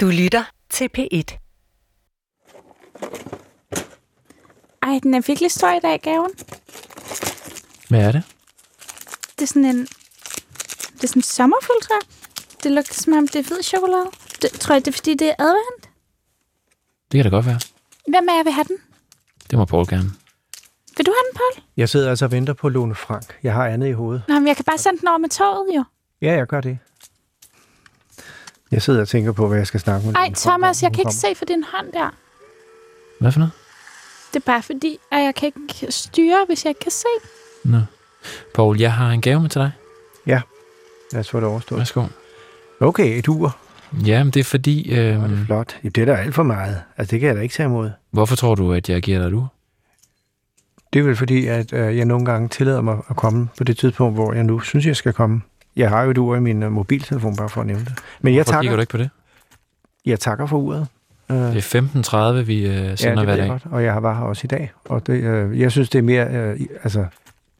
Du lytter til P1. Ej, den er virkelig stor i dag, gaven. Hvad er det? Det er sådan en... Det er sådan en jeg. Det lugter som om, det er hvid chokolade. Det, tror jeg, det er, fordi det er advent. Det kan da godt være. Hvem af jer vil have den? Det må Paul gerne. Vil du have den, Paul? Jeg sidder altså og venter på Lone Frank. Jeg har andet i hovedet. Nå, men jeg kan bare sende den over med toget, jo. Ja, jeg gør det. Jeg sidder og tænker på, hvad jeg skal snakke med Ej, Lone Frank Thomas, om, jeg kan ikke kommer. se for din hånd der. Hvad for noget? Det er bare fordi, at jeg kan ikke styre, hvis jeg ikke kan se. Nå. Paul, jeg har en gave med til dig. Lad os få det overstået. Værsgo. Okay, et ur. Ja, men det er fordi... Det er Øh, flot. Jamen, det er da alt for meget. Altså, det kan jeg da ikke tage imod. hvorfor tror du, at jeg giver dig et ur? Det er vel fordi, at øh, jeg nogle gange tillader mig at komme på det tidspunkt, hvor jeg nu synes, jeg skal komme. Jeg har jo et ur i min øh, mobiltelefon, bare for at nævne det. Men jeg Hvorfor takker, du ikke på det? jeg takker for uret. Øh, Det er 15.30, vi øh, ja, sender det hver dag. godt, og jeg var her også i dag. Og det, øh, jeg synes, det er mere... Øh, altså,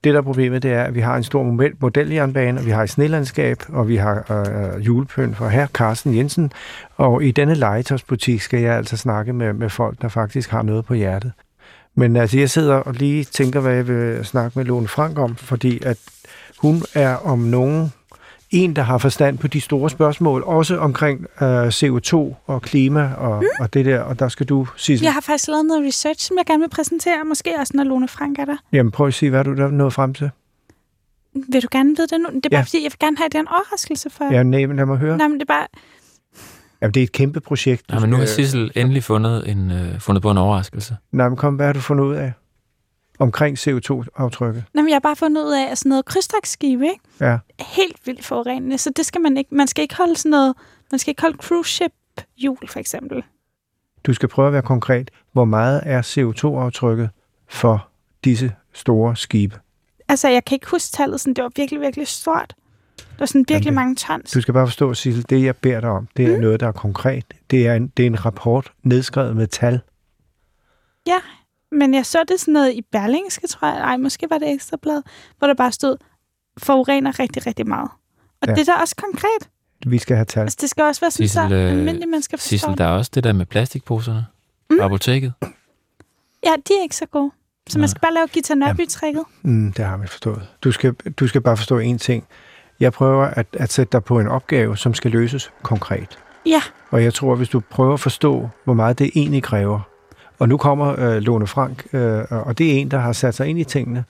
det, der er problemet, det er, at vi har en stor model- modeljernbane, og vi har et snelandskab, og vi har øh, julepøn fra her Carsten Jensen. Og i denne legetøjsbutik skal jeg altså snakke med, med folk, der faktisk har noget på hjertet. Men altså, jeg sidder og lige tænker, hvad jeg vil snakke med Lone Frank om, fordi at hun er om nogen en, der har forstand på de store spørgsmål, også omkring øh, CO2 og klima og, mm. og det der, og der skal du, Sissel. Jeg har faktisk lavet noget research, som jeg gerne vil præsentere. Måske også, når Lone Frank er der. Jamen, prøv at sige, hvad du der er nået frem til. Vil du gerne vide det nu? Det er bare Ja. fordi, jeg vil gerne have, at det er en overraskelse for. Ja, nej, men lad mig høre. Nej, men det er bare... Jamen, det er et kæmpe projekt. Nej, men nu har Øh, Sissel endelig fundet, en, øh, fundet på en overraskelse. Nej, men kom, hvad har du fundet ud af? Omkring CO2-aftrykket. Nå, men jeg har bare fundet ud af, at sådan noget krydstogtskib, ikke? Ja. Helt vildt forurenende, så det skal man ikke. Man skal ikke holde sådan noget... Man skal ikke holde cruise ship jul, for eksempel. Du skal prøve at være konkret. Hvor meget er CO2-aftrykket for disse store skibe? Altså, jeg kan ikke huske tallet, sådan, det var virkelig, virkelig stort. Det var sådan virkelig mange tons. Du skal bare forstå, Sissel, det jeg beder dig om, det er mm. noget, der er konkret. Det er, en, det er en rapport nedskrevet med tal. Ja, men jeg så det sådan noget i Berlingske, tror jeg. Ej, måske var det ekstrablad, hvor der bare stod, forurener rigtig, rigtig meget. Og Ja. ja. det er da også konkret. Vi skal have tal. Altså, det skal også være sådan, Sissel, så øh, almindelige mennesker forstår Sissel, der er også det der med plastikposerne Mm. på apoteket. Ja, de er ikke så gode. Så Nej. man skal bare lave Gita Nørby-trækket. Mm, det har vi forstået. Du skal, du skal bare forstå én ting. Jeg prøver at, at sætte dig på en opgave, som skal løses konkret. Ja, Og jeg tror, hvis du prøver at forstå, hvor meget det egentlig kræver. Og nu kommer øh, Lone Frank, øh, og det er en, der har sat sig ind i tingene.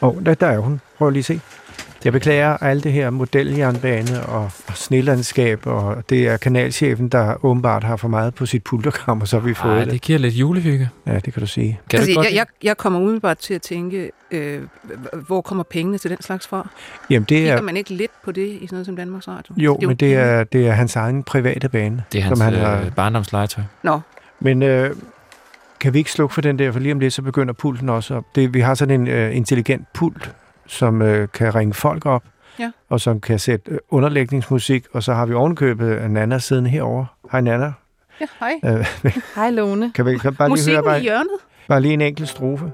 Og der, der er hun. Prøv lige at se. Jeg beklager alt det her modeljernbane og, og snelandskab, og det er kanalchefen, der åbenbart har for meget på sit pulterkram, og så har vi fået Nej, det. det giver lidt julehygge. Ja, det kan du sige. Kan du altså, godt jeg, jeg, jeg kommer umiddelbart til at tænke, øh, hvor kommer pengene til den slags fra? Jamen, det Kigger er, man ikke lidt på det i sådan noget som Danmarks Radio? jo, jo men det er, det er hans egen private bane. Det er hans som han øh, har- barndomslegetøj. Nå, Men øh, kan vi ikke slukke for den der, for lige om lidt, så begynder pulten også op. Det, vi har sådan en øh, intelligent pult, som øh, kan ringe folk op, Ja. og som kan sætte øh, underlægningsmusik, og så har vi ovenkøbet Nana siddende herovre. Hej Nana. ja, hej. Øh, Hej, Lone. kan vi kan bare lige Musikken høre i bare, hjørnet? bare lige en enkelt strofe?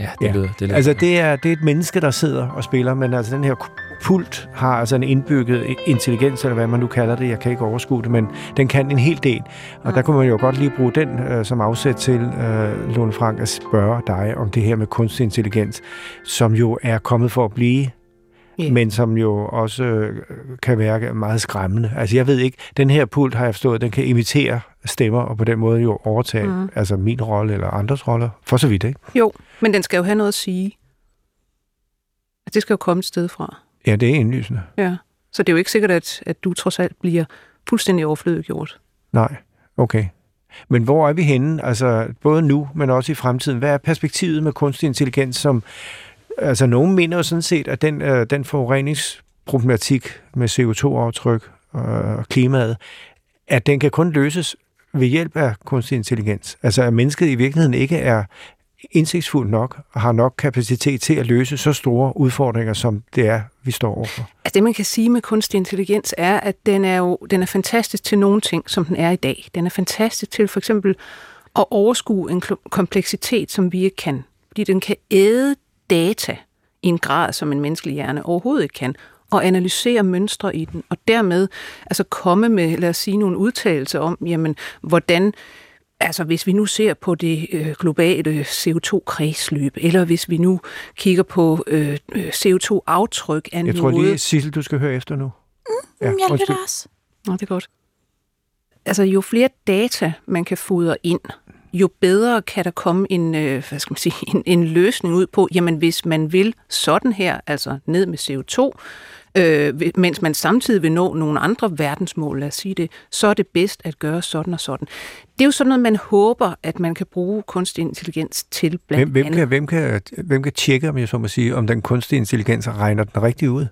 Ja, det Ja. lyder det lyder Altså, det er, det er et menneske, der sidder og spiller, men altså den her pult har altså en indbygget intelligens, eller hvad man nu kalder det. Jeg kan ikke overskue det, men den kan en hel del. Og Ja. der kunne man jo godt lige bruge den øh, som afsæt til, øh, Lone Frank, at spørge dig om det her med kunstig intelligens, som jo er kommet for at blive, Ja. men som jo også øh, kan være meget skræmmende. Altså jeg ved ikke, den her pult har jeg forstået, den kan imitere stemmer, og på den måde jo overtage mm. altså min rolle eller andres roller, for så vidt, ikke? Jo, men den skal jo have noget at sige. Altså, Det skal jo komme et sted fra. Ja, det er indlysende. Ja. Så det er jo ikke sikkert, at, at du trods alt bliver fuldstændig overflødiggjort. Nej, okay. Men hvor er vi henne? Altså, både nu, men også i fremtiden. Hvad er perspektivet med kunstig intelligens, som... Altså, nogen mener jo sådan set, at den, øh, den forureningsproblematik med CO2-aftryk og klimaet, at den kan kun løses ved hjælp af kunstig intelligens. Altså, at mennesket i virkeligheden ikke er indsigtsfuld nok og har nok kapacitet til at løse så store udfordringer, som det er, vi står overfor. Altså det, man kan sige med kunstig intelligens, er, at den er jo den er fantastisk til nogle ting, som den er i dag. Den er fantastisk til for eksempel at overskue en kompleksitet, som vi ikke kan. Fordi den kan æde data i en grad, som en menneskelig hjerne overhovedet ikke kan og analysere mønstre i den, og dermed altså komme med, lad os sige, nogle udtalelser om, jamen, hvordan Altså hvis vi nu ser på det øh, globale CO2-kredsløb, eller hvis vi nu kigger på øh, CO2-aftryk af Jeg noget... tror lige, Sissel, du skal høre efter nu. Mm, ja, jeg lytter også. Nå, det er godt. Altså, jo flere data man kan fodre ind, jo bedre kan der komme en, øh, hvad skal man sige, en, en løsning ud på, jamen hvis man vil sådan her, altså ned med CO2, øh, mens man samtidig vil nå nogle andre verdensmål, lad os sige det, så er det bedst at gøre sådan og sådan. Det er jo sådan noget, man håber, at man kan bruge kunstig intelligens til blandt Hvem, hvem, andet. kan, hvem, kan, hvem kan tjekke, om jeg så må sige, om den kunstige intelligens regner den rigtigt ud?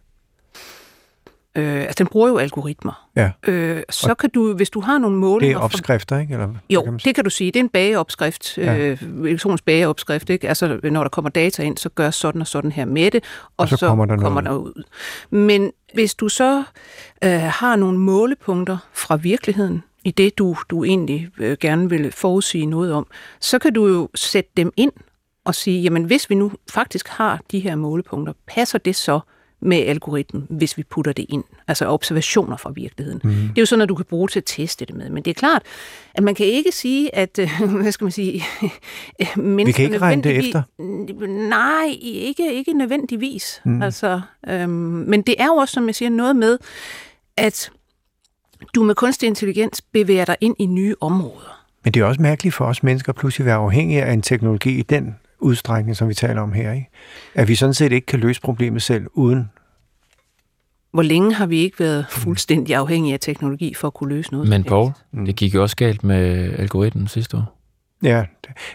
Øh, altså, den bruger jo algoritmer. Ja. Øh, så kan du, hvis du har nogle Det målinger... er for- opskrifter, ikke? Eller, Jo, kan det kan du sige. Det er en bageopskrift, ja. øh, elektronisk bageopskrift. Ikke? Altså, når der kommer data ind, så gør sådan og sådan her med det, og, Og så så, kommer der kommer noget der ud. Men hvis du så øh, har nogle målepunkter fra virkeligheden, i det du, du egentlig øh, gerne vil forudsige noget om, så kan du jo sætte dem ind og sige, jamen hvis vi nu faktisk har de her målepunkter, passer det så med algoritmen, hvis vi putter det ind? Altså observationer fra virkeligheden. Mm. Det er jo sådan, at du kan bruge til at teste det med. Men det er klart, at man kan ikke sige, at, hvad skal man sige, Vi kan ikke regne det efter. Nej, ikke, ikke nødvendigvis. Mm. Altså, øhm, men det er jo også, som jeg siger, noget med, at du med kunstig intelligens bevæger dig ind i nye områder. Men det er også mærkeligt for os mennesker pludselig at være afhængige af en teknologi i den udstrækning, som vi taler om her. Ikke? At vi sådan set ikke kan løse problemet selv uden. Hvor længe har vi ikke været fuldstændig afhængige af teknologi for at kunne løse noget? Men Paul, helst? det gik jo også galt med algoritmen sidste år. Ja,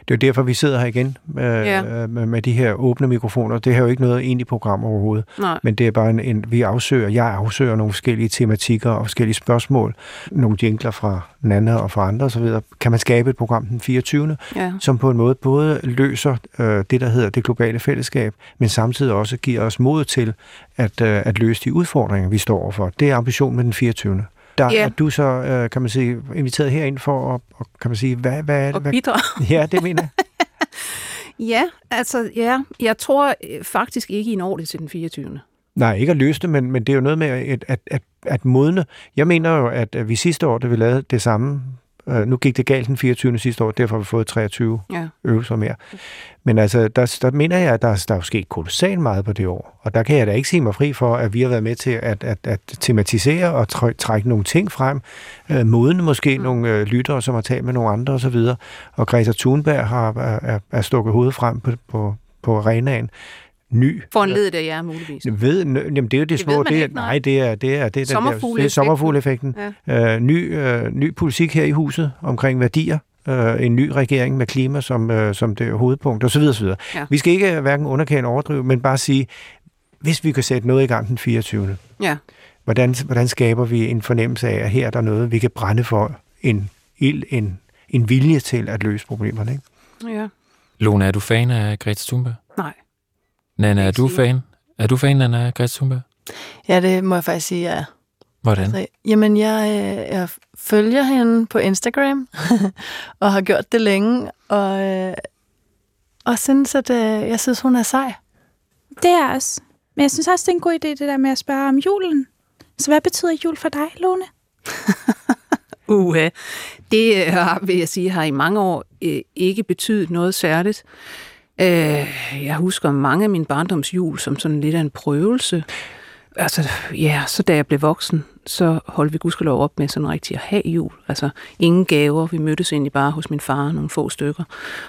det, er derfor, vi sidder her igen øh, Ja. med, med de her åbne mikrofoner. Det er jo ikke noget egentlig program overhovedet. Nej. Men det er bare en, en vi afsøger, jeg afsøger nogle forskellige tematikker og forskellige spørgsmål. Nogle jingler fra Nana og fra andre osv. Kan man skabe et program den 24. Ja. som på en måde både løser øh, det, der hedder det globale fællesskab, men samtidig også giver os mod til at, øh, at løse de udfordringer, vi står overfor. Det er ambitionen med den 24. Der Ja. er du så, øh, kan man sige, inviteret herind for at, og, kan man sige, hvad, hvad er det? Og Hvad, bidrage. ja, det mener jeg. Ja, altså, ja. Jeg tror øh, faktisk ikke, I når det til den 24. Nej, ikke at løse det, men, men det er jo noget med at, at, at, at modne. Jeg mener jo, at vi sidste år, da vi lavede det samme, øh, nu gik det galt den 24. sidste år, derfor har vi fået 23 Ja. øvelser mere. Men altså, der, der mener jeg, at der, der er jo sket kolossalt meget på det år. Og der kan jeg da ikke sige mig fri for, at vi har været med til at, at, at tematisere og træ, trække nogle ting frem. Øh, moden måske mm. nogle øh, lyttere, som har talt med nogle andre osv. Og Greta Thunberg har er, er stukket hovedet frem på, på, på arenaen. Ny Foranledet af jer, muligvis. ved, nø- jamen det er jo det, Det små, ved man det er, ikke, nej. nej, det er, det er, det er, der, det er Sommerfugleffekten. Ja. Øh, ny, øh, ny politik her i huset omkring værdier, øh, en ny regering med klima som, øh, som det hovedpunkt, osv. osv. Ja. Vi skal ikke hverken underkende eller overdrive, men bare sige, hvis vi kan sætte noget i gang den 24. Ja. Hvordan, hvordan skaber vi en fornemmelse af, at her er der noget, vi kan brænde for en ild, en, en vilje til at løse problemerne. Ikke? Ja. Lone, er du fan af Greta Thunberg? Nej. Nana, er du sige. fan? Er du fan af Greta Thunberg? Ja, det må jeg faktisk sige, jeg er. Hvordan? Så, jamen, jeg, øh, jeg følger hende på Instagram, og har gjort det længe, og, øh, og synes, at øh, jeg synes, hun er sej. Det er jeg også. Men jeg synes også, det er en god idé, det der med at spørge om julen. Så hvad betyder jul for dig, Lone? Uha. Det har, vil jeg sige, har i mange år øh, ikke betydet noget særligt. Øh, jeg husker mange af min barndoms jul som sådan lidt af en prøvelse. Altså, ja, så da jeg blev voksen, så holdt vi gudskelov op med sådan rigtig at have jul. Altså, ingen gaver. Vi mødtes egentlig bare hos min far, nogle få stykker.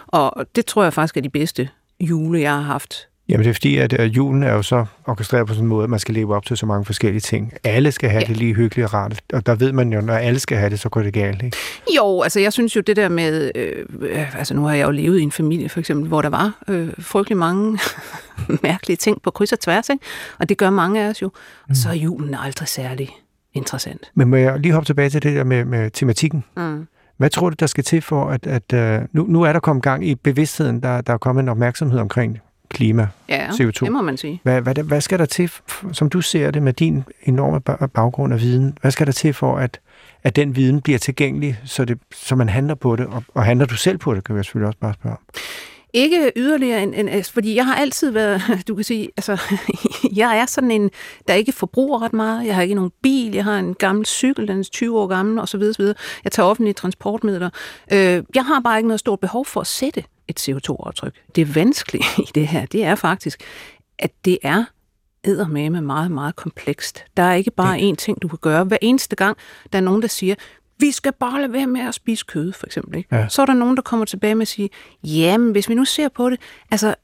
Og det tror jeg faktisk er de bedste jule, jeg har haft. Jamen det er fordi, at øh, julen er jo så orkestreret på sådan en måde, at man skal leve op til så mange forskellige ting. Alle skal have Ja. det lige hyggeligt og rart. Og der ved man jo, når alle skal have det, så går det galt. Ikke? Jo, altså jeg synes jo det der med, øh, øh, altså nu har jeg jo levet i en familie for eksempel, hvor der var øh, frygtelig mange mærkelige ting på kryds og tværs, ikke? og det gør mange af os jo, mm. så er julen aldrig særlig interessant. Men må jeg lige hoppe tilbage til det der med, med tematikken? Mm. Hvad tror du, der skal til for, at, at uh, nu, nu er der kommet gang i bevidstheden, der, der er kommet en opmærksomhed omkring klima, Ja, CO2. det må man sige. Hvad, hvad, hvad skal der til, som du ser det med din enorme ba- baggrund af viden, hvad skal der til for, at, at den viden bliver tilgængelig, så, det, så man handler på det, og, og handler du selv på det, kan vi selvfølgelig også bare spørge om. Ikke yderligere end, end altså, fordi jeg har altid været, du kan sige, altså, jeg er sådan en, der ikke forbruger ret meget. Jeg har ikke nogen bil, jeg har en gammel cykel, den er 20 år gammel, og så videre, så videre. Jeg tager offentlige transportmidler. Øh, jeg har bare ikke noget stort behov for at sætte et CO2-aftryk. Det vanskelige i det her, det er faktisk, at det er eddermame meget, meget komplekst. Der er ikke bare én ting, du kan gøre. Hver eneste gang, der er nogen, der siger, vi skal bare lade være med at spise kød, for eksempel. Ikke? Ja. Så er der nogen, der kommer tilbage med at sige, jamen, hvis vi nu ser på det, altså,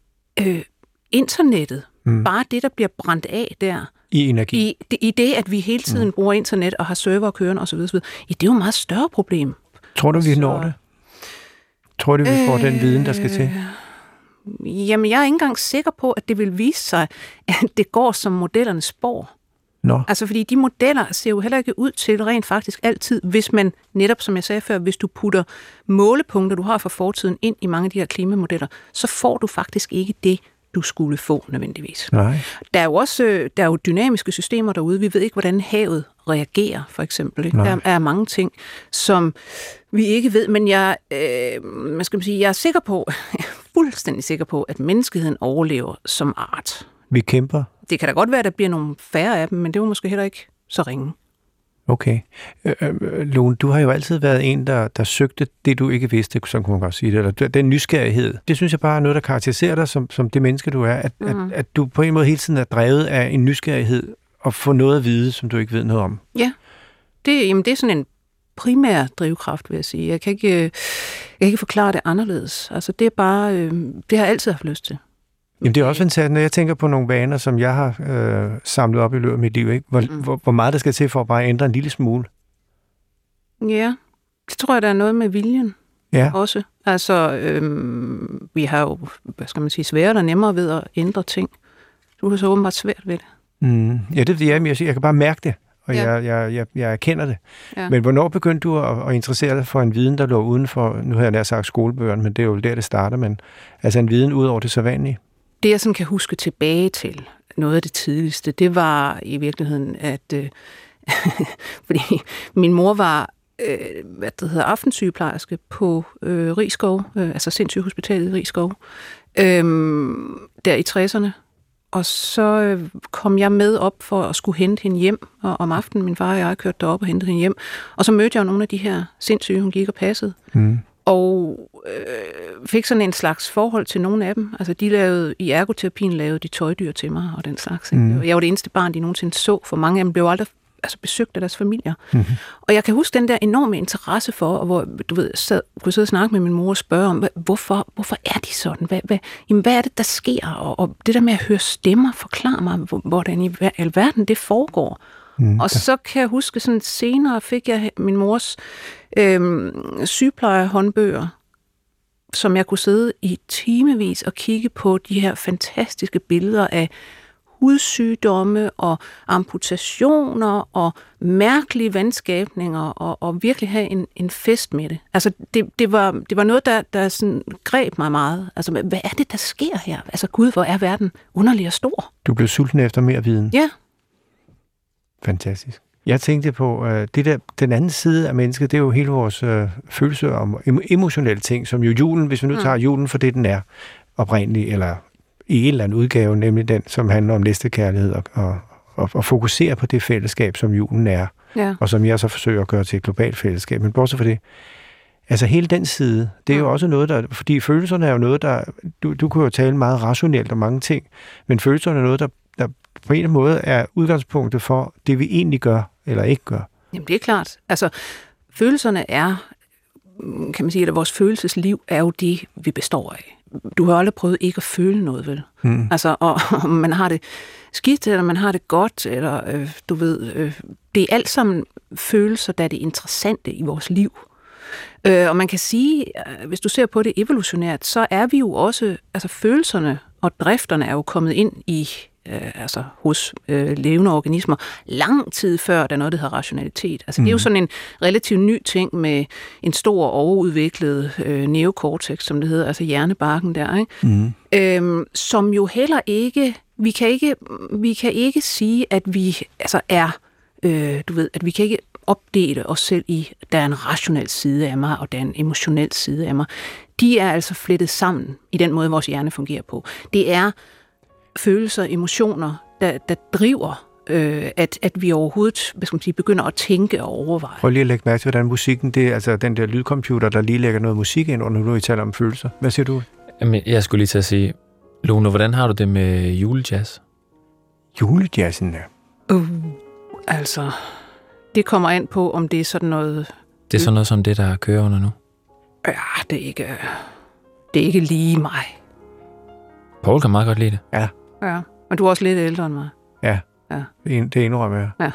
øh, internettet, mm. bare det, der bliver brændt af der, I energi. i, det- i det, at vi hele tiden mm. bruger internet og har server kørende osv., osv., ja, det er jo et meget større problem. Tror du, vi Så- når det? Tror du, vi får den viden, der skal til? Øh, Jamen, jeg er ikke engang sikker på, at det vil vise sig, at det går som modellerne spår. Nå, Altså, fordi de modeller ser jo heller ikke ud til rent faktisk altid, hvis man netop, som jeg sagde før, hvis du putter målepunkter, du har fra fortiden, ind i mange af de her klimamodeller, så får du faktisk ikke det, du skulle få nødvendigvis. nej. Der er jo også øh, der er jo dynamiske systemer derude. Vi ved ikke, hvordan havet reagerer, for eksempel. Ikke? Nej. Der er mange ting, som vi ikke ved, men jeg, øh, hvad skal man sige, jeg er sikker på, jeg er fuldstændig sikker på, at menneskeheden overlever som art. Vi kæmper. Det kan da godt være, at der bliver nogle færre af dem, men det var måske heller ikke så ringe. Okay. Øh, øh, Lone, du har jo altid været en, der, der søgte det, du ikke vidste, sådan kunne man godt sige det, eller den nysgerrighed. Det synes jeg bare er noget, der karakteriserer dig som, som det menneske, du er, at, mm. Mhm. at, at du på en måde hele tiden er drevet af en nysgerrighed og få noget at vide, som du ikke ved noget om. Det, jamen, det er sådan en primær drivkraft, vil jeg sige. Jeg kan ikke, øh, jeg kan ikke forklare det anderledes. Altså, det er bare, øh, det har jeg altid haft lyst til. Jamen, det er også fantastisk, når jeg tænker på nogle vaner, som jeg har øh, samlet op i løbet af mit liv, ikke? Hvor, mm. hvor, hvor meget der skal til for at bare ændre en lille smule. Ja, det tror jeg, der er noget med viljen. Ja, også. Altså, øhm, vi har jo, hvad skal man sige, sværere og nemmere ved at ændre ting. Du har så åbenbart svært ved det. mm. ja det men jeg, jeg kan bare mærke det, og Ja. jeg, jeg, jeg, jeg erkender det. Ja. Men hvornår begyndte du at, at interessere dig for en viden, der lå uden for, nu har jeg nær sagt skolebøgerne, men det er jo der, det starter, men altså en viden ud over det så vanlige? Det, jeg sådan kan huske tilbage til, noget af det tidligste, det var i virkeligheden, at... Øh, fordi min mor var øh, hvad det hedder, aftensygeplejerske på øh, Rigskov, øh, altså sindssygehospitalet i Rigskov, øh, der i 60'erne. Og så øh, kom jeg med op for at skulle hente hende hjem, og om aftenen min far og jeg kørte derop og hentede hende hjem. Og så mødte jeg nogle af de her sindssyge, hun gik og passede. Mm. Og øh, fik sådan en slags forhold til nogle af dem. Altså de lavede, i ergoterapien lavede de tøjdyr til mig og den slags. Mm. Jeg var det eneste barn, de nogensinde så, for mange af dem blev aldrig altså, besøgt af deres familier. Mhm. Og jeg kan huske den der enorme interesse for, og hvor du ved, jeg sad, kunne sidde og snakke med min mor og spørge om, hvorfor, hvorfor er de sådan? Hvad, hvad, jamen, hvad er det, der sker? Og, og det der med at høre stemmer, forklare mig, hvor- hvordan i ver- alverden det foregår. Mm. Og så kan jeg huske, sådan senere fik jeg min mors øhm, sygeplejerhåndbøger, som jeg kunne sidde i timevis og kigge på de her fantastiske billeder af hudsygdomme og amputationer og mærkelige vandskabninger og, og virkelig have en, en fest med det. Altså, det, det, var, det var noget, der, der sådan greb mig meget. Altså, hvad er det, der sker her? Altså, gud, hvor er verden underlig og stor. Du blev sulten efter mere viden. Ja, Fantastisk. Jeg tænkte på, øh, det der, den anden side af mennesket, det er jo hele vores øh, følelser om emo- emotionelle ting, som jo julen, hvis vi nu Mm. tager julen for det, den er oprindelig, eller i en eller anden udgave, nemlig den, som handler om næstekærlighed og, og, og, og fokusere på det fællesskab, som julen er, ja. og som jeg så forsøger at gøre til et globalt fællesskab. Men bortset fra det, altså hele den side, det er jo Mm. også noget, der, fordi følelserne er jo noget, der, du, du kunne jo tale meget rationelt om mange ting, men følelserne er noget, der, der på en eller anden måde er udgangspunktet for det, vi egentlig gør eller ikke gør. Jamen, det er klart. Altså, følelserne er, mm, kan man sige, at vores følelsesliv er jo det, vi består af. Du har aldrig prøvet ikke at føle noget, vel? Mm. Altså, og, om man har det skidt, eller man har det godt, eller øh, du ved, øh, det er alt sammen følelser, der er det interessante i vores liv. Øh, og man kan sige, øh, hvis du ser på det evolutionært, så er vi jo også, altså følelserne og drifterne er jo kommet ind i, øh, altså hos øh, levende organismer, lang tid før der er noget, der hedder rationalitet. Altså mm. det er jo sådan en relativt ny ting med en stor overudviklet øh, neokortex, som det hedder, altså hjernebarken der, ikke? Mm. øhm, som jo heller ikke, vi kan ikke, vi kan ikke sige, at vi altså er, øh, du ved, at vi kan ikke opdele os selv i, der er en rationel side af mig, og der er en emotionel side af mig, de er altså flettet sammen i den måde, vores hjerne fungerer på. Det er følelser, emotioner, der, der driver, øh, at, at vi overhovedet hvad skal man sige, begynder at tænke og overveje. Prøv lige at lægge mærke til, hvordan musikken, det er altså den der lydcomputer, der lige lægger noget musik ind under, nu I taler om følelser. Hvad siger du? Jamen, jeg skulle lige til at sige, Lone, hvordan har du det med julejazz? Julejazzen, ja. Uh, altså, det kommer an på, om det er sådan noget... Det er sådan noget som det, der kører under nu. Ja, det er ikke, det er ikke lige mig. Paul kan meget godt lide det. Ja, men du er også lidt ældre end mig. Det, det indrømmer jeg. Ja.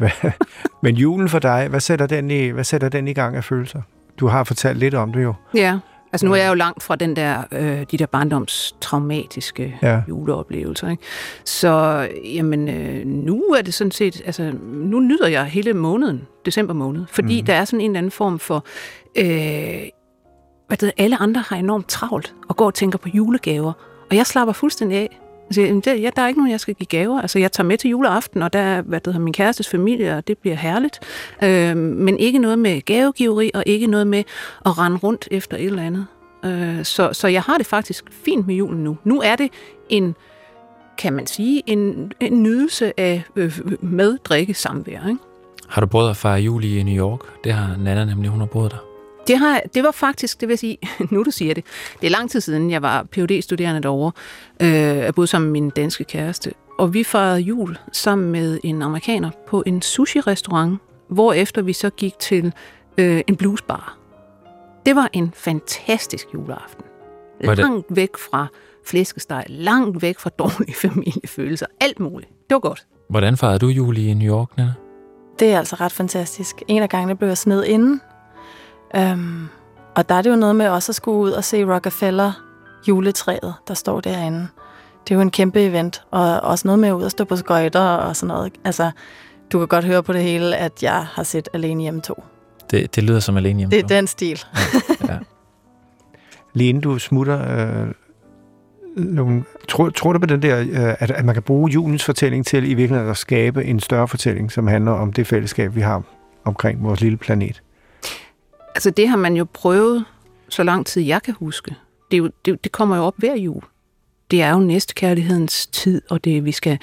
Men julen for dig, hvad sætter, den i, hvad sætter den i gang af følelser? Du har fortalt lidt om det jo. Ja, altså nu er jeg jo langt fra den der, øh, de der barndomstraumatiske Ja. juleoplevelser. Ikke? Så jamen, øh, nu er det sådan set, altså nu nyder jeg hele måneden, december måned, fordi mm. der er sådan en eller anden form for, øh, hvad det alle andre har enormt travlt og går og tænker på julegaver, og jeg slapper fuldstændig af. Altså, og siger, det, ja, der er ikke nogen, jeg skal give gaver. Altså, jeg tager med til juleaften, og der er hvad det hedder, min kærestes familie, og det bliver herligt. Øh, men ikke noget med gavegiveri, og ikke noget med at rende rundt efter et eller andet. Øh, så, så jeg har det faktisk fint med julen nu. Nu er det en, kan man sige, en, en nydelse af øh, med drikke samvær. Ikke? Har du prøvet at fejre jul i New York? Det har Nana nemlig, hun har boet der. Det, har, det var faktisk, det vil jeg sige, nu du siger det, det er lang tid siden, jeg var phd studerende derovre. Øh, jeg boede sammen med min danske kæreste. Og vi fejrede jul sammen med en amerikaner på en sushi-restaurant, hvorefter vi så gik til øh, en bluesbar. Det var en fantastisk juleaften. Langt væk fra flæskesteg, langt væk fra dårlige familiefølelser, alt muligt. Det var godt. Hvordan fejrede du jul i New York, Nana? Det er altså ret fantastisk. En af gangene blev jeg sned inden. Øhm, og der er det jo noget med også at skulle ud og se Rockefeller juletræet, der står derinde. Det er jo en kæmpe event, og også noget med at ud og stå på skøjter og sådan noget. Altså, du kan godt høre på det hele, at jeg har set Alene Hjemme 2. Det, det lyder som alene hjemme. Det er den stil. Ja. Lige inden du smutter, øh, Lone, tror, tror du på den der, øh, at, at man kan bruge julens fortælling til i virkeligheden at skabe en større fortælling, som handler om det fællesskab, vi har omkring vores lille planet? Altså det har man jo prøvet, så lang tid jeg kan huske. Det, er jo, det, det kommer jo op hver jul. Det er jo næstekærlighedens tid, og det vi skal,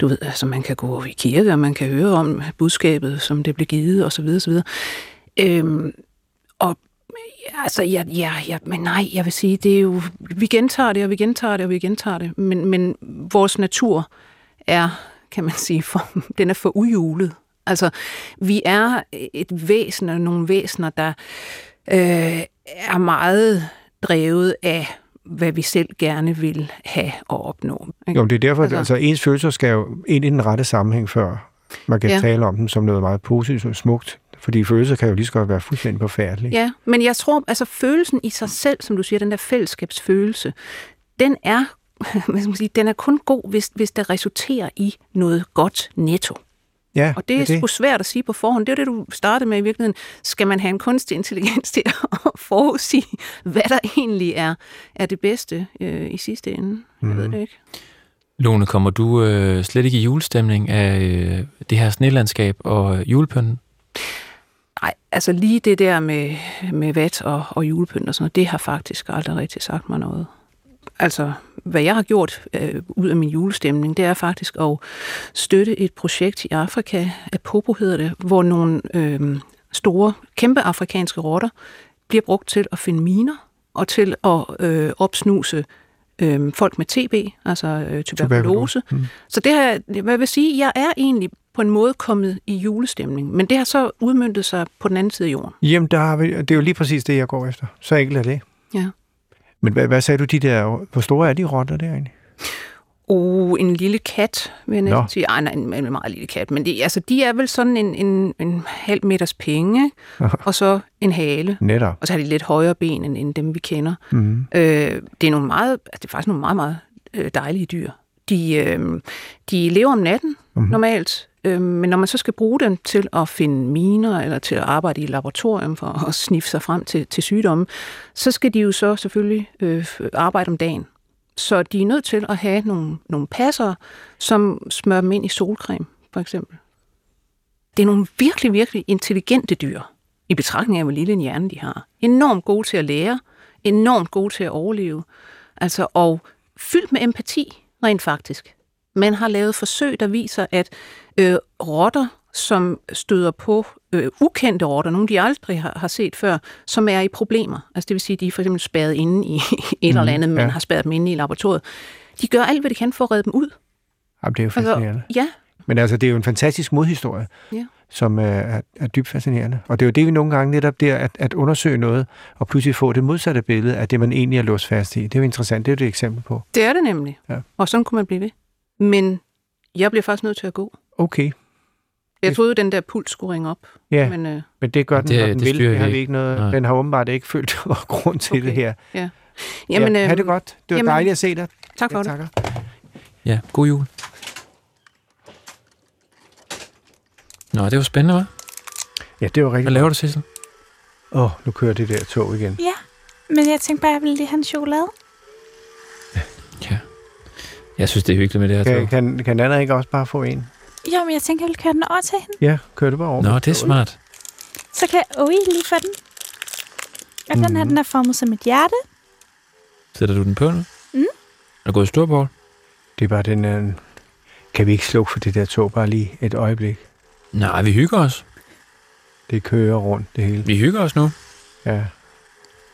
du ved, altså man kan gå i kirke, og man kan høre om budskabet, som det blev givet, og så videre, så videre. Øhm, og altså, ja, ja, ja, men nej, jeg vil sige, det er jo, vi gentager det, og vi gentager det, og vi gentager det, men, men vores natur er, kan man sige, for, den er for ujulet. Altså, vi er et væsen, og nogle væsener, der øh, er meget drevet af, hvad vi selv gerne vil have og opnå. Ikke? Jo, det er derfor, Altså- altså, ens følelser skal jo ind i den rette sammenhæng, før man kan ja. tale om dem som noget meget positivt og smukt. Fordi følelser kan jo lige så godt være fuldstændig forfærdelige. Ja, men jeg tror, altså følelsen i sig selv, som du siger, den der fællesskabsfølelse, den er, hvad skal man sige, den er kun god, hvis, hvis det resulterer i noget godt netto. Ja Og det er det. sgu svært at sige på forhånd. Det er det, du startede med i virkeligheden. Skal man have en kunstig intelligens til at forudsige, hvad der egentlig er, er det bedste øh, i sidste ende? Jeg ved Mhm. det ikke. Lone, kommer du øh, slet ikke i julestemning af øh, det her snelandskab og øh, julepynten? Nej, altså lige det der med, med vat og, og julepynt og sådan noget, det har faktisk aldrig rigtig sagt mig noget. Altså, hvad jeg har gjort øh, ud af min julestemning, det er faktisk at støtte et projekt i Afrika, Apopo hedder det, hvor nogle øh, store, kæmpe afrikanske rotter bliver brugt til at finde miner og til at øh, opsnuse øh, folk med TB, altså øh, tuberkulose. Mm. Så det har, jeg- hvad jeg vil sige, jeg er egentlig på en måde kommet i julestemning, men det har så udmyndtet sig på den anden side af jorden. Jamen, der har vi, det er jo lige præcis det, jeg går efter. Så enkelt er det. Ja. Men hvad, hvad sagde du, de der, hvor store er de rotter der egentlig? Og en lille kat, vil jeg næsten Nå. sige. Ej, nej, en, en meget lille kat. Men det, altså, de er vel sådan en, en, en halv meters penge, og så en hale. Netop. Og så har de lidt højere ben end, end dem, vi kender. Mm. Øh, det er nogle meget, altså, det er faktisk nogle meget, meget øh, dejlige dyr. De, øh, de lever om natten Mhm. normalt, øh, men når man så skal bruge dem til at finde miner eller til at arbejde i et laboratorium for at sniffe sig frem til, til sygdomme, så skal de jo så selvfølgelig øh, arbejde om dagen. Så de er nødt til at have nogle, nogle passer, som smører dem ind i solcreme, for eksempel. det er nogle virkelig, virkelig intelligente dyr, i betragtning af, hvor lille en hjerne de har. Enormt gode til at lære, enormt gode til at overleve, altså, og fyldt med empati, rent faktisk. Man har lavet forsøg, der viser, at øh, rotter, som støder på øh, ukendte rotter, nogle de aldrig har, har set før, som er i problemer. Altså det vil sige, at de er for eksempel spærret inde i et mm, eller andet, man ja. har spærret dem inde i laboratoriet. De gør alt, hvad de kan for at redde dem ud. Jamen, det er jo fascinerende. Altså, ja, Men altså, det er jo en fantastisk modhistorie, Ja. Som er, er, er dybt fascinerende. Og det er jo det, vi nogle gange netop der, at, at undersøge noget, og pludselig få det modsatte billede af det, man egentlig er låst fast i. Det er jo interessant. Det er jo et eksempel på. det er det nemlig. Ja. Og sådan kunne man blive ved. Men jeg bliver faktisk nødt til at gå. Okay. Jeg Det- troede, den der puls skulle ringe op. Ja, Men øh, men det gør den, Det- når den det vil. Det har vi ikke. noget. Nej. Den har åbenbart ikke følt, grund til Okay. det her. jamen, ja, øh, ha' det godt. Det var jamen, dejligt at se dig. tak for ja, det. takker. Ja, god jul. Nå, det var spændende, hva'? Ja, det var Hvad rigtig laver du, Sissel? Åh, oh, nu kører det der tog igen. Ja, men jeg tænkte bare, at jeg ville lige have en chokolade. Ja. Jeg synes, det er hyggeligt med det her Kan, tog. kan, kan Anna ikke også bare få en? Jo, men jeg tænker, jeg vil køre den over til hende. Ja, kør det bare over. Nå, det er toget. smart. Så kan Oi lige få den. Og den her, Mhm. den er formet som et hjerte. Sætter du den på nu? Mm. Er du gået i storbord? Det er bare den... Øh, kan vi ikke slukke for det der tog bare lige et øjeblik? Nej, vi hygger os. Det kører rundt, det hele. Vi hygger os nu. Ja.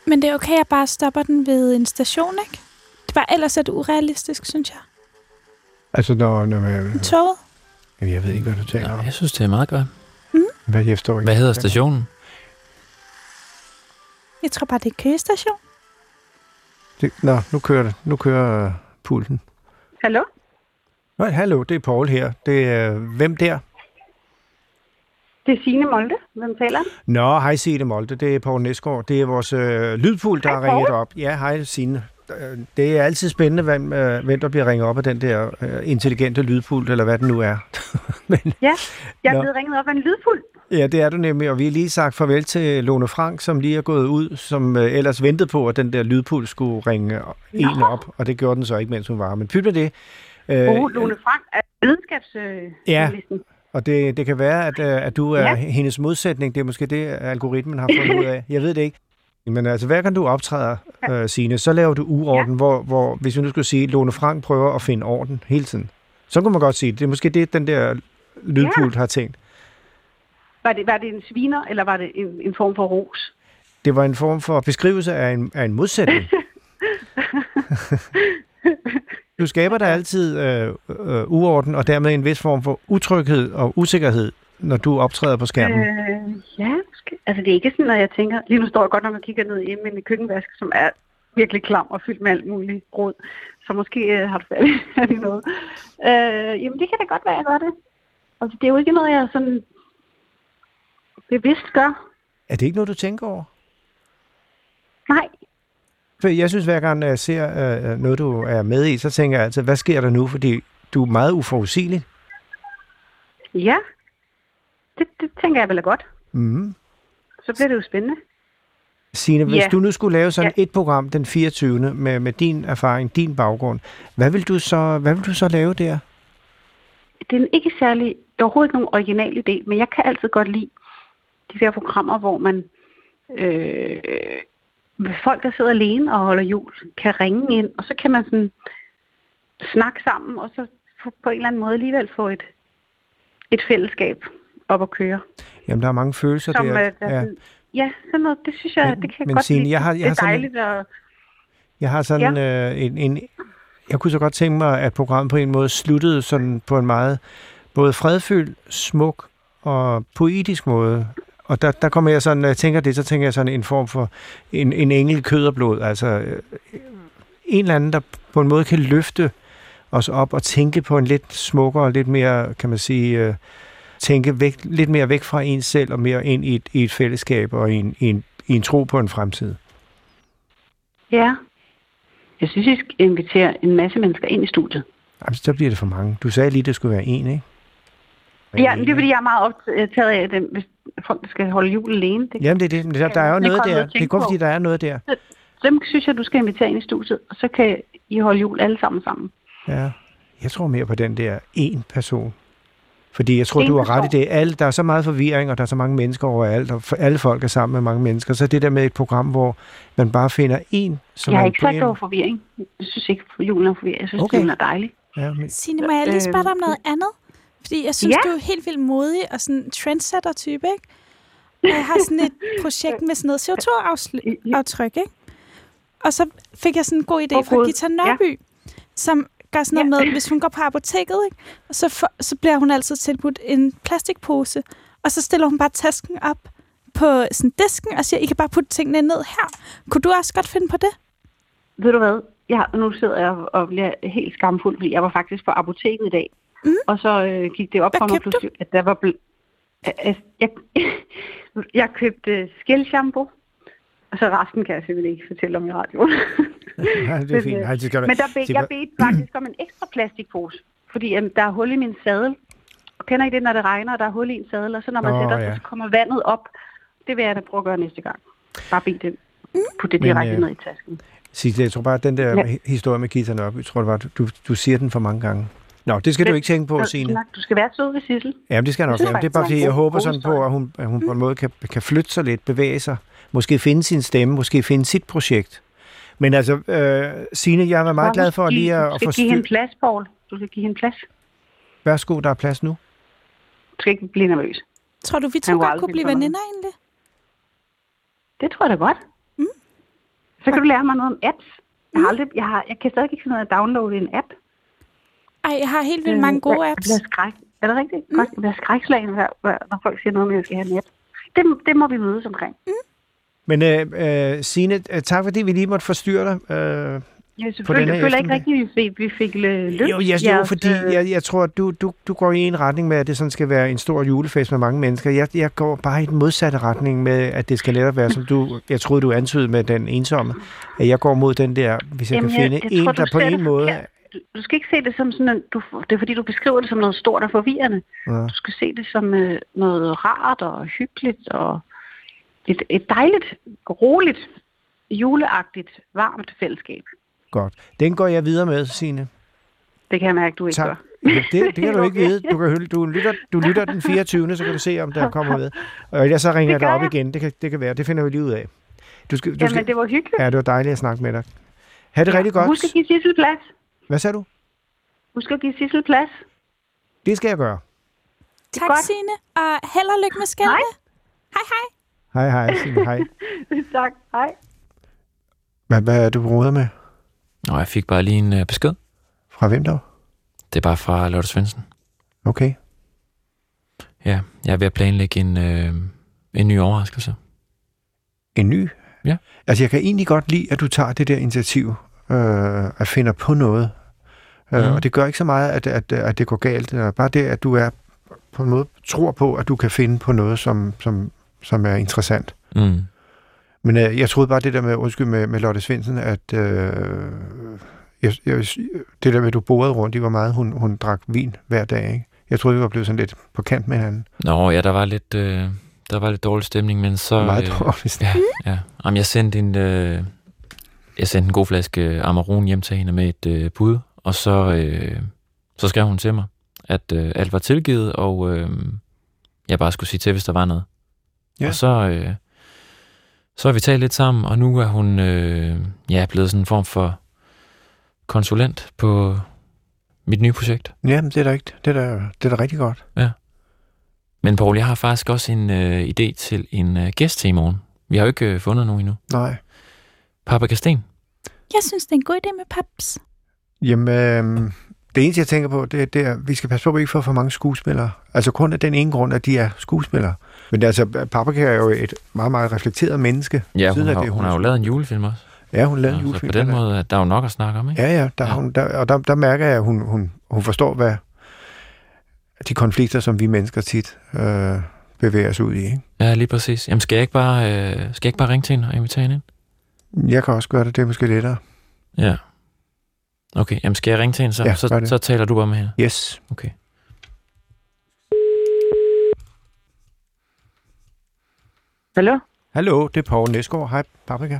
Men det er okay, at jeg bare stopper den ved en station, ikke? Det er bare ellers er det urealistisk, synes jeg. Altså, når, når man, Toget? Jamen, jeg ved ikke, hvad du taler om. jeg synes, det er meget godt. Hvad, jeg forstår ikke. Hvad hedder stationen? Jeg tror bare, det er køgestation. Det, nå, nu kører det. Nu kører uh, pulten. Hallo? Nå, hallo, det er Paul her. Det er, hvem der? Det er Signe Molde. Hvem taler? Nå, hej Signe Molde, det er Poul Næsgaard. Det er vores øh, lydpult, der Hej, har ringet op. Ja, hej Signe. Øh, Det er altid spændende, hvem, øh, hvem der bliver ringet op af den der øh, intelligente lydpult, eller hvad den nu er. Men, Ja, jeg er blevet ringet op af en lydfuld. ja, det er du nemlig, og vi har lige sagt farvel til Lone Frank, som lige er gået ud, som øh, ellers ventede på, at den der lydpult skulle ringe en op, og det gjorde den så ikke, mens hun var. Men pyt med det. Øh, Oh, Lone Frank er videnskabsjournalisten. Ja. Og det, det kan være, at, øh, at du er Ja. hendes modsætning. Det er måske det, algoritmen har fundet ud af. Jeg ved det ikke. Men altså, hver gang du optræder, øh, Signe, så laver du uorden, ja. hvor, hvor, hvis vi nu skulle sige, Lone Frank prøver at finde orden hele tiden. Så kunne man godt sige, det er måske det, den der lydpult har tænkt. Var det, var det en sviner, eller var det en, en form for ros? Det var en form for beskrivelse af en, af en modsætning. du skaber der altid øh, øh, uorden, og dermed en vis form for utryghed og usikkerhed, når du optræder på skærmen. Øh, ja, måske. Altså, det er ikke sådan, at jeg tænker... Lige nu står jeg godt nok og kigger ned i min køkkenvask, som er virkelig klam og fyldt med alt muligt rod. Så måske øh, har du fat i- noget. Øh, jamen, det kan da godt være, jeg gør det. Altså, det er jo ikke noget, jeg sådan bevidst gør. Er det ikke noget, du tænker over? Nej, jeg synes, hver gang jeg ser øh, noget, du er med i, så tænker jeg altid, hvad sker der nu? Fordi du er meget uforudsigelig. ja. Det, det tænker jeg vel er godt. Mm. Så bliver det jo spændende. Signe, hvis Ja. du nu skulle lave sådan Ja. et program den 24. Med, med din erfaring, din baggrund, hvad vil, du så, hvad vil du så lave der? det er ikke særlig, det er overhovedet ikke nogen original idé, men jeg kan altid godt lide de der programmer, hvor man øh, folk, der sidder alene og holder jul, kan ringe ind, og så kan man sådan snakke sammen, og så på en eller anden måde alligevel få et, et fællesskab op at køre. Jamen, der er mange følelser Som, der. øh, der ja. sådan, ja, sådan noget, det synes jeg, Men- det kan jeg men godt lide. jeg har- jeg det har er sådan- dejligt at... Jeg har sådan ja. øh, en, en... Jeg kunne så godt tænke mig, at programmet på en måde sluttede sådan på en meget både fredfyldt, smuk og poetisk måde. Og der, der kommer jeg sådan, når jeg tænker det, så tænker jeg sådan en form for en, en engel kød og blod. Altså øh, en eller anden, der på en måde kan løfte os op og tænke på en lidt smukkere lidt mere, kan man sige, øh, tænke væk, lidt mere væk fra en selv og mere ind i et, i et fællesskab og i en, i, en, i en tro på en fremtid. Ja. Jeg synes, I skal invitere en masse mennesker ind i studiet. Jamen, så bliver det for mange. Du sagde lige, at det skulle være en, ikke? Ja, men det er fordi, jeg er meget optaget af, at hvis folk skal holde jul alene. Det, Jamen, det er det. Der, der er jo noget der. Det er kun fordi, der er noget der. Dem synes jeg, du skal invitere ind i studiet, og så kan I holde jul alle sammen sammen. Ja. Jeg tror mere på den der en person. Fordi jeg tror, Ingen du har ret i det. Alle, der er så meget forvirring, og der er så mange mennesker overalt, og alle folk er sammen med mange mennesker. Så det der med et program, hvor man bare finder en, som Jeg er har en ikke sagt, det var en- forvirring. Jeg synes ikke, julen er forvirring. Jeg synes, Okay. okay. julen er dejlig. Ja, men, Signe, må jeg lige spørge dig om noget andet? Fordi jeg synes, Ja. du er helt vildt modig og sådan en trendsetter-type, ikke? Og jeg har sådan et projekt med sådan noget CO2-aftryk, ikke? Og så fik jeg sådan en god idé fra. Gita Nørby, som gør sådan noget med, hvis hun går på apoteket, ikke? Og så, for, så bliver hun altid tilbudt en plastikpose, og så stiller hun bare tasken op på sådan disken og siger, I kan bare putte tingene ned her. Kunne du også godt finde på det? Ved du hvad? Jeg, nu sidder jeg og bliver helt skamfuld, fordi jeg var faktisk på apoteket i dag. Mm. Og så øh, gik det op Hvad for mig du? pludselig, at der var... Ble- at jeg, jeg købte skældshampoo, og så resten kan jeg simpelthen ikke fortælle om i radioen. ja, det er fint. Nej, det skal du- Men der Se, jeg bedte faktisk om en ekstra plastikpose, fordi um, der er hul i min sadel. Og kender I det, når det regner, og der er hul i en sadel, og så når man Nå, sætter ja. sig, så kommer vandet op. Det vil jeg da prøve at gøre næste gang. Bare bed det. Putte det Men, direkte øh, ned i tasken. Sisse, jeg tror bare, at den der Ja. ja. historie med Gita Nørby, jeg tror det var, du, du siger den for mange gange. Nå, det skal du Det- ikke tænke på, Så, Signe. Du skal være sød ved Sissel. Jamen, det skal jeg nok Det er være. Det er bare fordi, jeg håber sådan på, at hun, at hun på en måde kan, kan flytte sig lidt, bevæge sig. Måske finde sin stemme, måske finde sit projekt. Men altså, øh, Signe, jeg var meget glad for lige at, Du at skal få give hende plads, Paul. Du skal give hende plads. Værsgo, der er plads nu. Du skal ikke blive nervøs. Tror du, vi to godt kunne blive noget. veninder egentlig? Det tror jeg da godt. Mm. Så kan du lære mig noget om apps. Jeg, har aldrig, jeg, har, jeg kan stadig ikke finde ud af at downloade en app. Ej, jeg har helt vildt mange gode apps. Jeg bliver skræk. Er det rigtigt? Mm. Godt. Jeg bliver skrækslagen, når folk siger noget med, at jeg skal have en app. Det, det må vi mødes omkring. Men øh, øh, Signe, øh, tak fordi vi lige måtte forstyrre dig. Øh, Jeg denne selvfølgelig, jeg føler ikke rigtigt, at vi fik, vi fik lø- løst jo, jeg, jo, jeres, fordi øh, jeg, jeg tror, at du, du, du går i en retning med, at det sådan skal være en stor julefest med mange mennesker. Jeg, jeg går bare i den modsatte retning med, at det skal netop være, som du, jeg troede, du antydede med den ensomme. At jeg går mod den der, hvis jeg Jamen, kan finde jeg- jeg en, tror, der på en måde... Du, skal ikke se det som sådan en... Du, det er fordi, du beskriver det som noget stort og forvirrende. Ja. Du skal se det som øh, noget rart og hyggeligt og et, et dejligt, roligt, juleagtigt, varmt fællesskab. Godt. Den går jeg videre med, Signe. Det kan jeg mærke, du ikke Tak. gør. Ja, det, det kan du ikke vide. Du, kan, du, lytter, du lytter den 24. så kan du se, om der kommer med. Og ellers så ringer jeg dig op jeg. igen. Det kan, det kan være. Det finder vi lige ud af. Du skal, du Jamen, skal, det var hyggeligt. ja, det var dejligt at snakke med dig. Ha' det rigtig godt. Husk at give Sissel plads. Hvad sagde du? Husk at give Sissel plads. Det skal jeg gøre. Tak, godt. Signe. Og held og lykke med skældene. Hej. Hej, hej. Hej, hej, Signe. Hej. tak. Hej. Hvad, hvad er du råder med? Nå, jeg fik bare lige en øh, besked. Fra hvem dog? Det er bare fra Lotte Svendsen. Okay. Ja, jeg er ved at planlægge en, øh, en ny overraskelse. En ny? Ja. Altså, jeg kan egentlig godt lide, at du tager det der initiativ, øh, at finde på noget. Øh, Mhm. og det gør ikke så meget, at, at, at det går galt. Øh, Bare det, at du er på en måde tror på, at du kan finde på noget, som, som, som er interessant. Mm. Men øh, jeg troede bare det der med, undskyld, med, med Lotte Svendsen, at øh, jeg, jeg, det der med, at du borede rundt i, hvor meget hun, hun drak vin hver dag, ikke? Jeg troede, vi var blevet sådan lidt på kant med hinanden. Nå, ja, der var lidt, øh, der var lidt dårlig stemning, men så... Meget øh, dårligt. Ja, ja. Jamen, jeg sendte en, øh, jeg sendte en god flaske Amarone hjem til hende med et øh, bud, og så, øh, så skrev hun til mig, at øh, alt var tilgivet, og øh, jeg bare skulle sige til, hvis der var noget. Ja. Og så, øh, så har vi talt lidt sammen, og nu er hun øh, ja, blevet sådan en form for konsulent på mit nye projekt. Ja, men det er da ikke, det er da, det er da rigtig godt. Men Paul, jeg har faktisk også en øh, idé til en øh, gæst til i morgen. Vi har jo ikke øh, fundet nogen endnu. Nej. Papa Kasten. Jeg synes, det er en god idé med paps. Jamen, øh, det eneste, jeg tænker på, det, det er, at vi skal passe på, at vi ikke får for mange skuespillere. Altså kun af den ene grund, at de er skuespillere. Men altså, Paprika er jo et meget, meget reflekteret menneske. Ja, Siden hun, af har, det, hun har jo lavet en julefilm også. Ja, hun lavede Ja, en så julefilm. på den der. måde, at der er jo nok at snakke om, ikke? Ja, ja, der, ja. Hun, der, og der, der mærker jeg, at hun, hun, hun forstår, hvad de konflikter, som vi mennesker tit øh, bevæger os ud i. Ikke? Ja, lige præcis. Jamen, skal jeg ikke bare, øh, skal jeg ikke bare ringe til hende og invitere hende ind? Jeg kan også gøre det, det er måske lettere. Ja. Okay, jamen skal jeg ringe til hende, så, Ja, så, så taler du bare med hende. Yes. Okay. Hallo? Hallo, det er Poul Næsgaard. Hej, Paprika.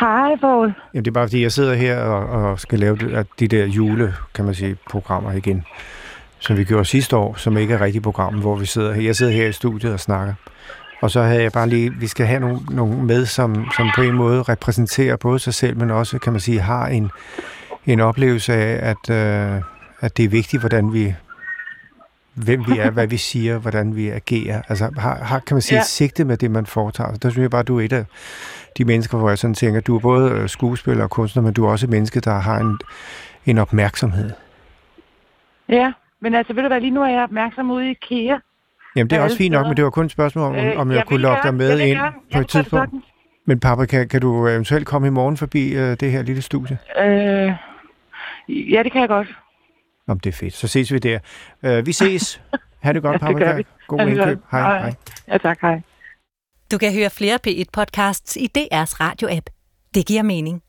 Hej, Paul. Jamen, det er bare, fordi jeg sidder her og, og skal lave de, de der jule, kan man sige, programmer igen. som vi gjorde sidste år, som ikke er rigtig program, hvor vi sidder her. Jeg sidder her i studiet og snakker. Og så havde jeg bare lige, vi skal have nogle, nogle med, som, som på en måde repræsenterer både sig selv, men også, kan man sige, har en, en oplevelse af, at, øh, at det er vigtigt, hvordan vi, hvem vi er, hvad vi siger, hvordan vi agerer. Altså har, har kan man sige, ja. et sigte med det, man foretager. Så der synes jeg bare, du er et af de mennesker, hvor jeg sådan tænker, du er både øh, skuespiller og kunstner, men du er også et menneske, der har en, en opmærksomhed. Ja, men altså, ved du hvad, lige nu er jeg opmærksom ude i IKEA. Jamen, det er også fint nok, men det var kun et spørgsmål om, øh, om jeg, jeg kunne lokke dig med ind på et tidspunkt. Men papa, kan, kan du eventuelt komme i morgen forbi uh, det her lille studie? Øh, ja, det kan jeg godt. Om det er fedt. Så ses vi der. Uh, vi ses. Ha' det godt, ja, det God indkøb. Hej, hej. hej. Ja, tak. Hej. Du kan høre flere P1-podcasts i DR's radio-app. Det giver mening.